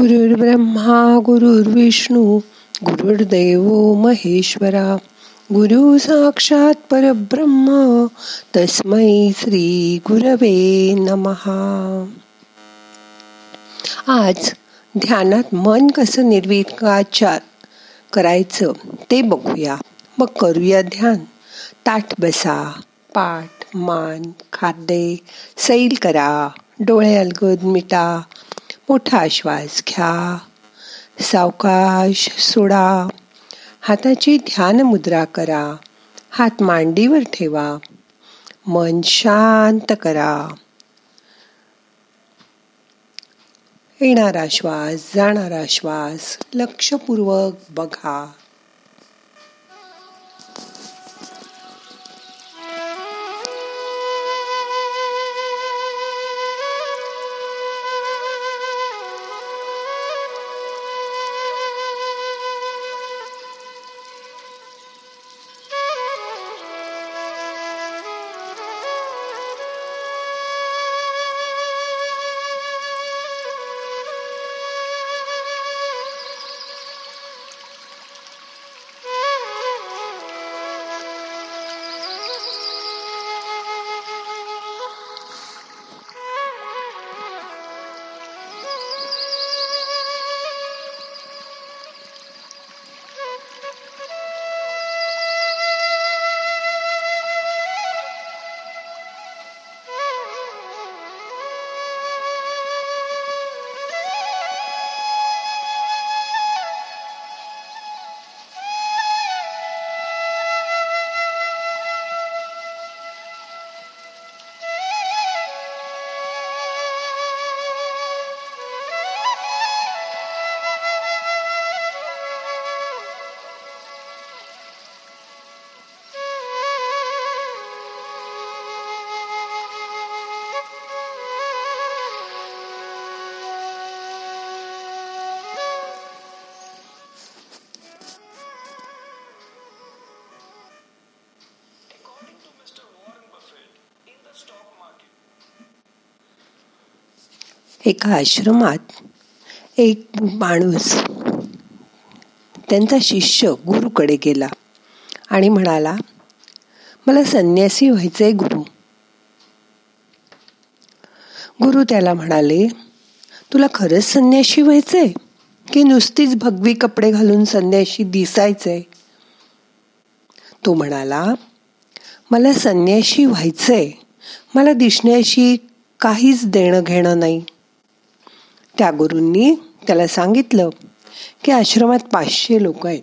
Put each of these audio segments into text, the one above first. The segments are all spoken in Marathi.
ब्रह्मा गुरुर्विष्णू गुरुर्देव महेश्वरा गुरु साक्षात परब्रह्म तस्मै श्री गुरवे नमहा आज ध्यानात मन कसं निर्विकाचार करायचं ते बघूया. मग करूया ध्यान. ताठ बसा पाठ मान खाद्य सैल करा डोळे अलगद मिटा मोठा श्वास घ्या. सावकाश सोडा. हाताची ध्यान मुद्रा करा. हात मांडीवर ठेवा. मन शांत करा. येणारा श्वास जाणारा श्वास लक्षपूर्वक बघा. एका आश्रमात एक माणूस त्यांचा शिष्य गुरुकडे गेला आणि म्हणाला मला संन्यासी व्हायचंय गुरु. गुरु त्याला म्हणाले तुला खरंच संन्याशी व्हायचंय? की नुसतीच भगवी कपडे घालून संन्याशी दिसायचंय? तो म्हणाला मला संन्याशी व्हायचंय. मला दिसण्याशी काहीच देणं घेणं नाही. त्या गुरूंनी त्याला सांगितलं की आश्रमात पाचशे लोक आहेत.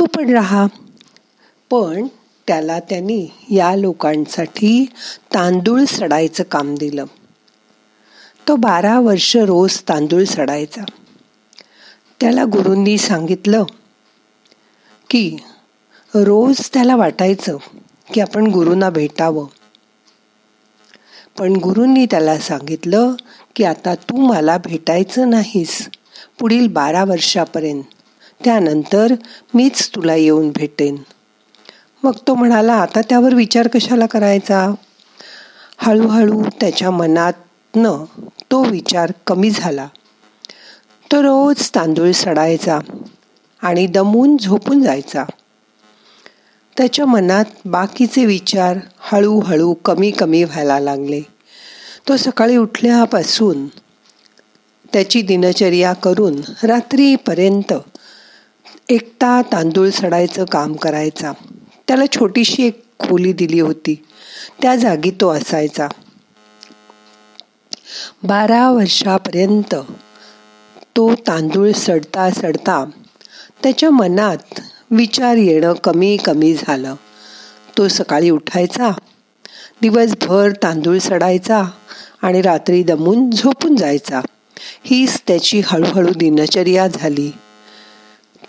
तू पण राहा. पण त्याला त्यांनी या लोकांसाठी तांदूळ सडायचं काम दिलं. तो बारा वर्ष रोज तांदूळ सडायचा. त्याला गुरूंनी सांगितलं की रोज त्याला वाटायचं की आपण गुरूंना भेटावं. पण गुरूंनी त्याला सांगितलं की आता तू मला भेटायचं नाहीस. पुढील बारा वर्षापर्यंत. त्यानंतर मीच तुला येऊन भेटेन. मग तो म्हणाला आता त्यावर विचार कशाला करायचा? हळूहळू त्याच्या मनातनं तो विचार कमी झाला. तो रोज तांदूळ सडायचा आणि दमून झोपून जायचा. त्याच्या मनात बाकीचे विचार हळूहळू कमी कमी व्हायला लागले. तो सकाळी उठल्यापासून त्याची दिनचर्या करून रात्रीपर्यंत एकटा तांदूळ सडायचं काम करायचा. त्याला छोटीशी एक खोली दिली होती. त्या जागी तो असायचा. बारा वर्षापर्यंत तो तांदूळ सडता सडता त्याच्या मनात विचार येणं कमी कमी झालं. तो सकाळी उठायचा दिवसभर तांदूळ सडायचा आणि रात्री दमून झोपून जायचा. हीच त्याची हळूहळू दिनचर्या झाली.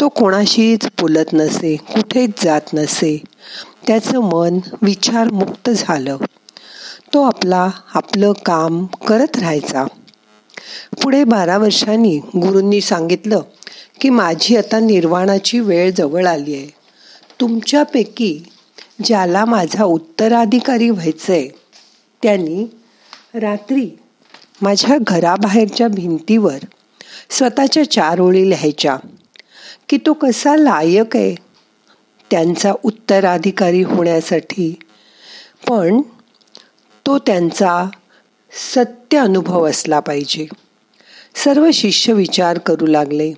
तो कोणाशीच बोलत नसे कुठेच जात नसे. त्याचं मन विचारमुक्त झालं. तो आपला आपलं काम करत राहायचा. पुढे बारा वर्षांनी गुरूंनी सांगितलं की माझी आता निर्वाणाची वेळ जवळ आली आहे. तुमच्यापैकी ज्याला माझा उत्तराधिकारी व्हायचंय त्यांनी रात्री माझ्या घराबाहेरच्या भिंतीवर स्वतःच्या चार ओळी लिहायच्या की तो कसा लायक आहे त्यांचा उत्तराधिकारी होण्यासाठी. पण तो त्यांचा सत्य अनुभव असला पाहिजे. सर्व शिष्य विचार करू लागले.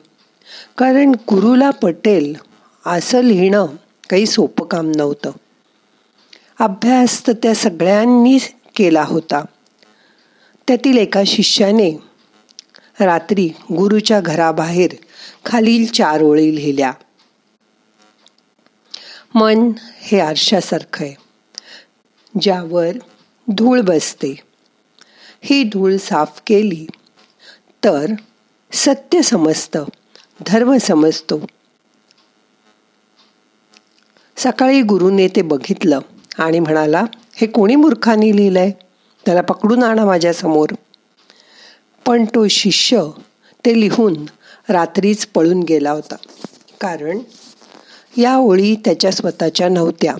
कारण गुरुला पटेल असं लिहिणं काही सोपं काम नव्हतं. अभ्यास तर त्या सगळ्यांनी केला होता. त्यातील एका शिष्याने रात्री गुरुच्या घराबाहेर खालील चार ओळी लिहिल्या. मन हे आरशासारखं आहे. ज्यावर धूळ बसते. ही धूळ साफ केली तर सत्य समजतं. धर्म समजतो. सकाळी गुरुने ते बघितलं आणि म्हणाला हे कोणी मूर्खाने लिहिलंय? त्याला पकडून आणा माझ्यासमोर पण तो शिष्य ते लिहून रात्रीच पळून गेला होता. कारण या ओळी त्याच्या स्वतःच्या नव्हत्या.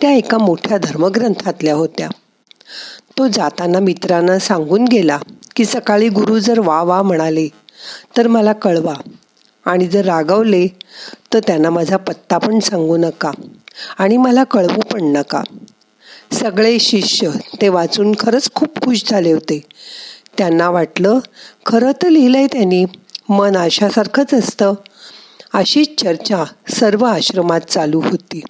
त्या एका मोठ्या धर्मग्रंथातल्या होत्या. तो जाताना मित्रांना सांगून गेला की सकाळी गुरु जर वा वा म्हणाले तर मला कळवा. आणि जर रागवले तर त्यांना माझा पत्ता पण सांगू नका. आणि मला कळवू पण नका. सगळे शिष्य ते वाचून खरंच खूप खुश झाले होते. त्यांना वाटलं खरं तर लिहिलंय त्यांनी मन आशासारखंच असतं. अशीच चर्चा सर्व आश्रमात चालू होती.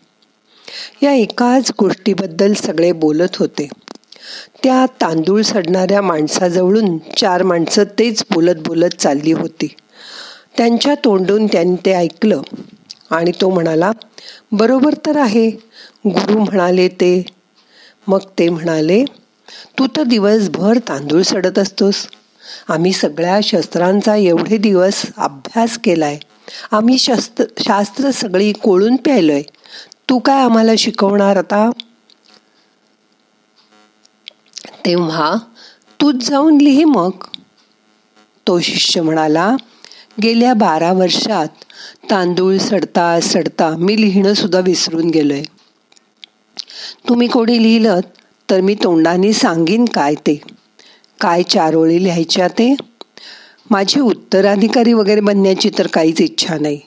या एकाच गोष्टीबद्दल सगळे बोलत होते. त्या तांदूळ सडणाऱ्या माणसाजवळून चार माणसं तेच बोलत बोलत चालली होती. त्यांच्या तोंडून त्यांनी ते ऐकलं आणि तो म्हणाला बरोबर तर आहे गुरु म्हणाले ते. मग ते म्हणाले तू तर दिवसभर तांदूळ सडत असतोस. आम्ही सगळ्या शस्त्रांचा एवढे दिवस अभ्यास केलाय. आम्ही शस्त्र शास्त्र सगळी कोळून प्यायलोय. तू काय आम्हाला शिकवणार आता? तेव्हा तूच जाऊन लिही मग. तो शिष्य म्हणाला गेल्या बारा वर्षात तांदूळ सडता सडता मी लिहिणं सुद्धा विसरून गेलोय. तुम्ही कोणी लिहिलं तर मी तोंडाने सांगीन काय ते. काय चारोळी लिहायच्या ते? माझी उत्तराधिकारी वगैरे बनण्याची तर काहीच इच्छा नाही.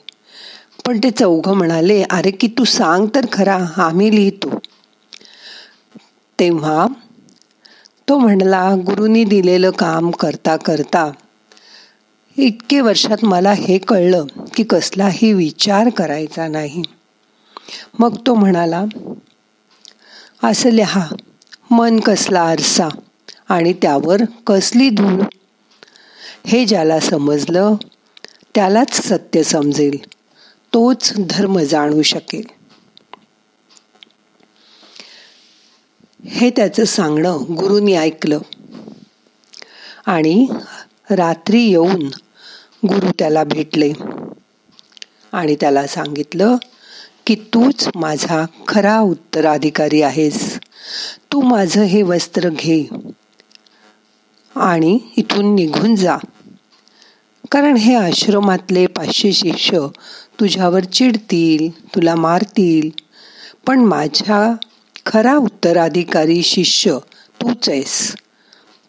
पण ते चौघं म्हणाले अरे की तू सांग तर खरा आम्ही लिहितो. तेव्हा तो म्हणला गुरुनी दिलेलं काम करता करता इतके वर्षात मला हे कळलं की कसलाही विचार करायचा नाही. मग तो म्हणाला असं लिहा मन कसला आरसा आणि त्यावर कसली धूळ? हे ज्याला समजलं त्यालाच सत्य समजेल तोच धर्म जाणू शकेल. हे त्याचं सांगणं गुरुनी ऐकलं. आणि रात्री येऊन गुरु त्याला भेटले. आणि त्याला सांगितलं की तूच माझा खरा उत्तराधिकारी आहेस. तू माझं हे वस्त्र घे आणि इथून निघून जा. कारण हे आश्रमातले पाचशे शिष्य तुझ्यावर चिडतील तुला मारतील. पण माझ्या खरा उत्तराधिकारी शिष्य तूच आहेस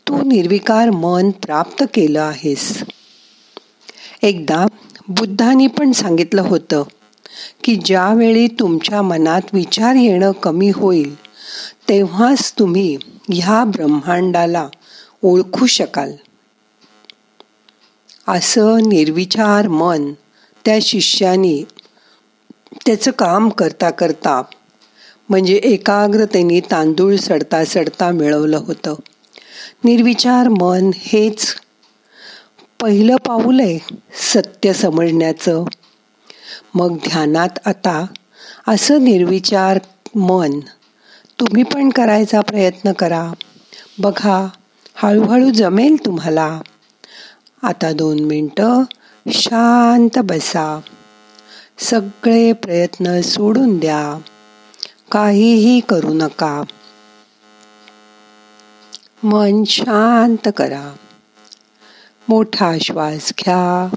तू निर्विकार मन प्राप्त केलं आहेस. एकदा बुद्धांनी पण सांगितलं होतं की ज्यावेळी तुमच्या मनात विचार येणं कमी होईल तेव्हाच तुम्ही ह्या ब्रह्मांडाला ओळखू शकाल. असं निर्विचार मन त्या शिष्यानी त्याचं काम करता करता म्हणजे एकाग्रतेने तांदूळ सडता सडता मिळवलं होतं. निर्विचार मन हेच पहिलं पाऊल आहे सत्य समजण्याचं. मग ध्यानात आता असं निर्विचार मन तुम्ही पण करायचा प्रयत्न करा. बघा हळूहळू जमेल तुम्हाला. आता दोन मिनटं शांत बसा. सगळे प्रयत्न सोडून द्या. काहीही करू नका. मन शांत करा. मोठा श्वास घ्या.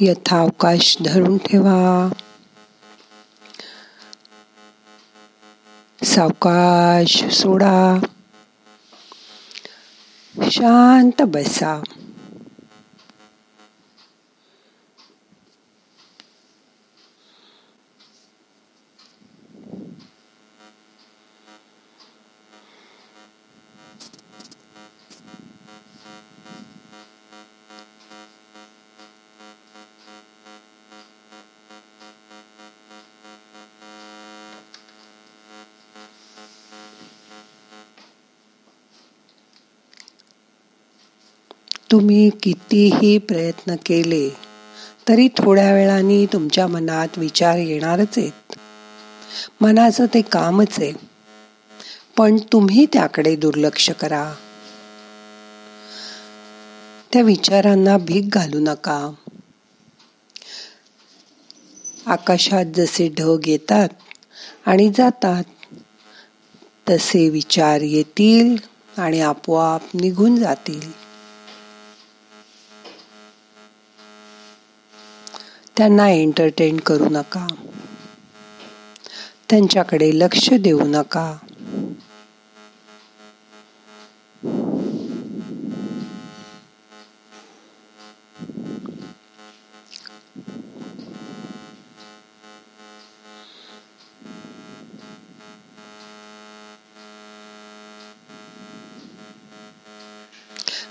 यथावकाश धरून ठेवा. सावकाश सोडा. शांत बसा. तुम्ही कितीही प्रयत्न केले तरी थोड्या वेळाने तुमच्या मनात विचार येणारच आहेत. मनाचं ते कामच आहे. पण तुम्ही त्याकडे दुर्लक्ष करा. त्या विचारांना भीक घालू नका. आकाशात जसे ढग येतात आणि जातात तसे विचार येतील आणि आपोआप निघून जातील. त्यांना एंटरटेन करू नका. त्यांच्याकडे लक्ष देऊ नका.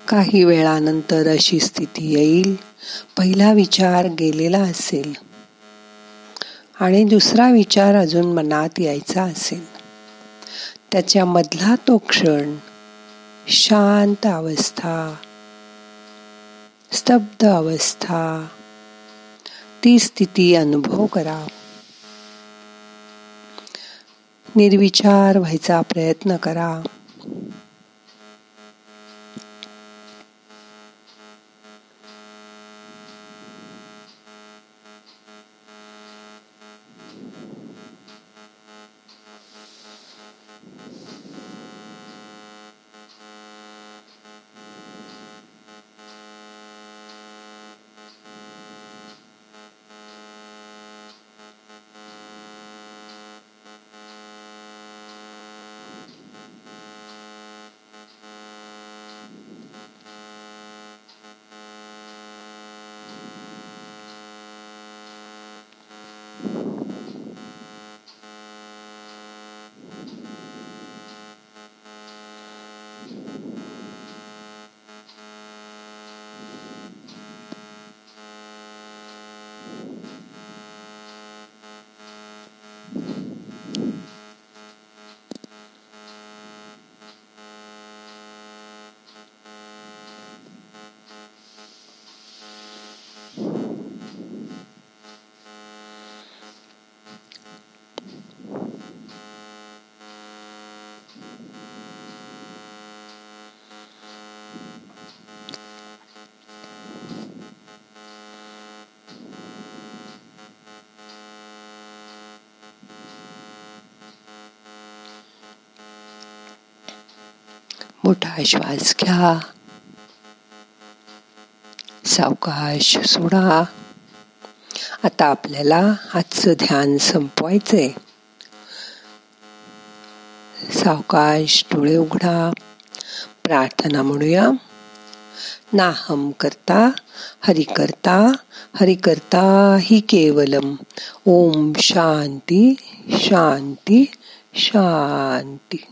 काही वेळानंतर अशी स्थिती येईल. पहिला विचार गेलेला असेल. आणि दुसरा विचार अजून मनात यायचा असेल. त्याच्या मधला तो क्षण शांत अवस्था स्तब्ध अवस्था ती स्थिती अनुभव करा. निर्विचार व्हायचा प्रयत्न करा. मोठा श्वास घ्या. सावकाश सोडा. आता आपल्याला आजचं ध्यान संपवायचंय. सावकाश डोळे उघडा. प्रार्थना म्हणूया. नाहम करता हरि करता हरि करता हि केवलम. ओम शांती शांती शांती.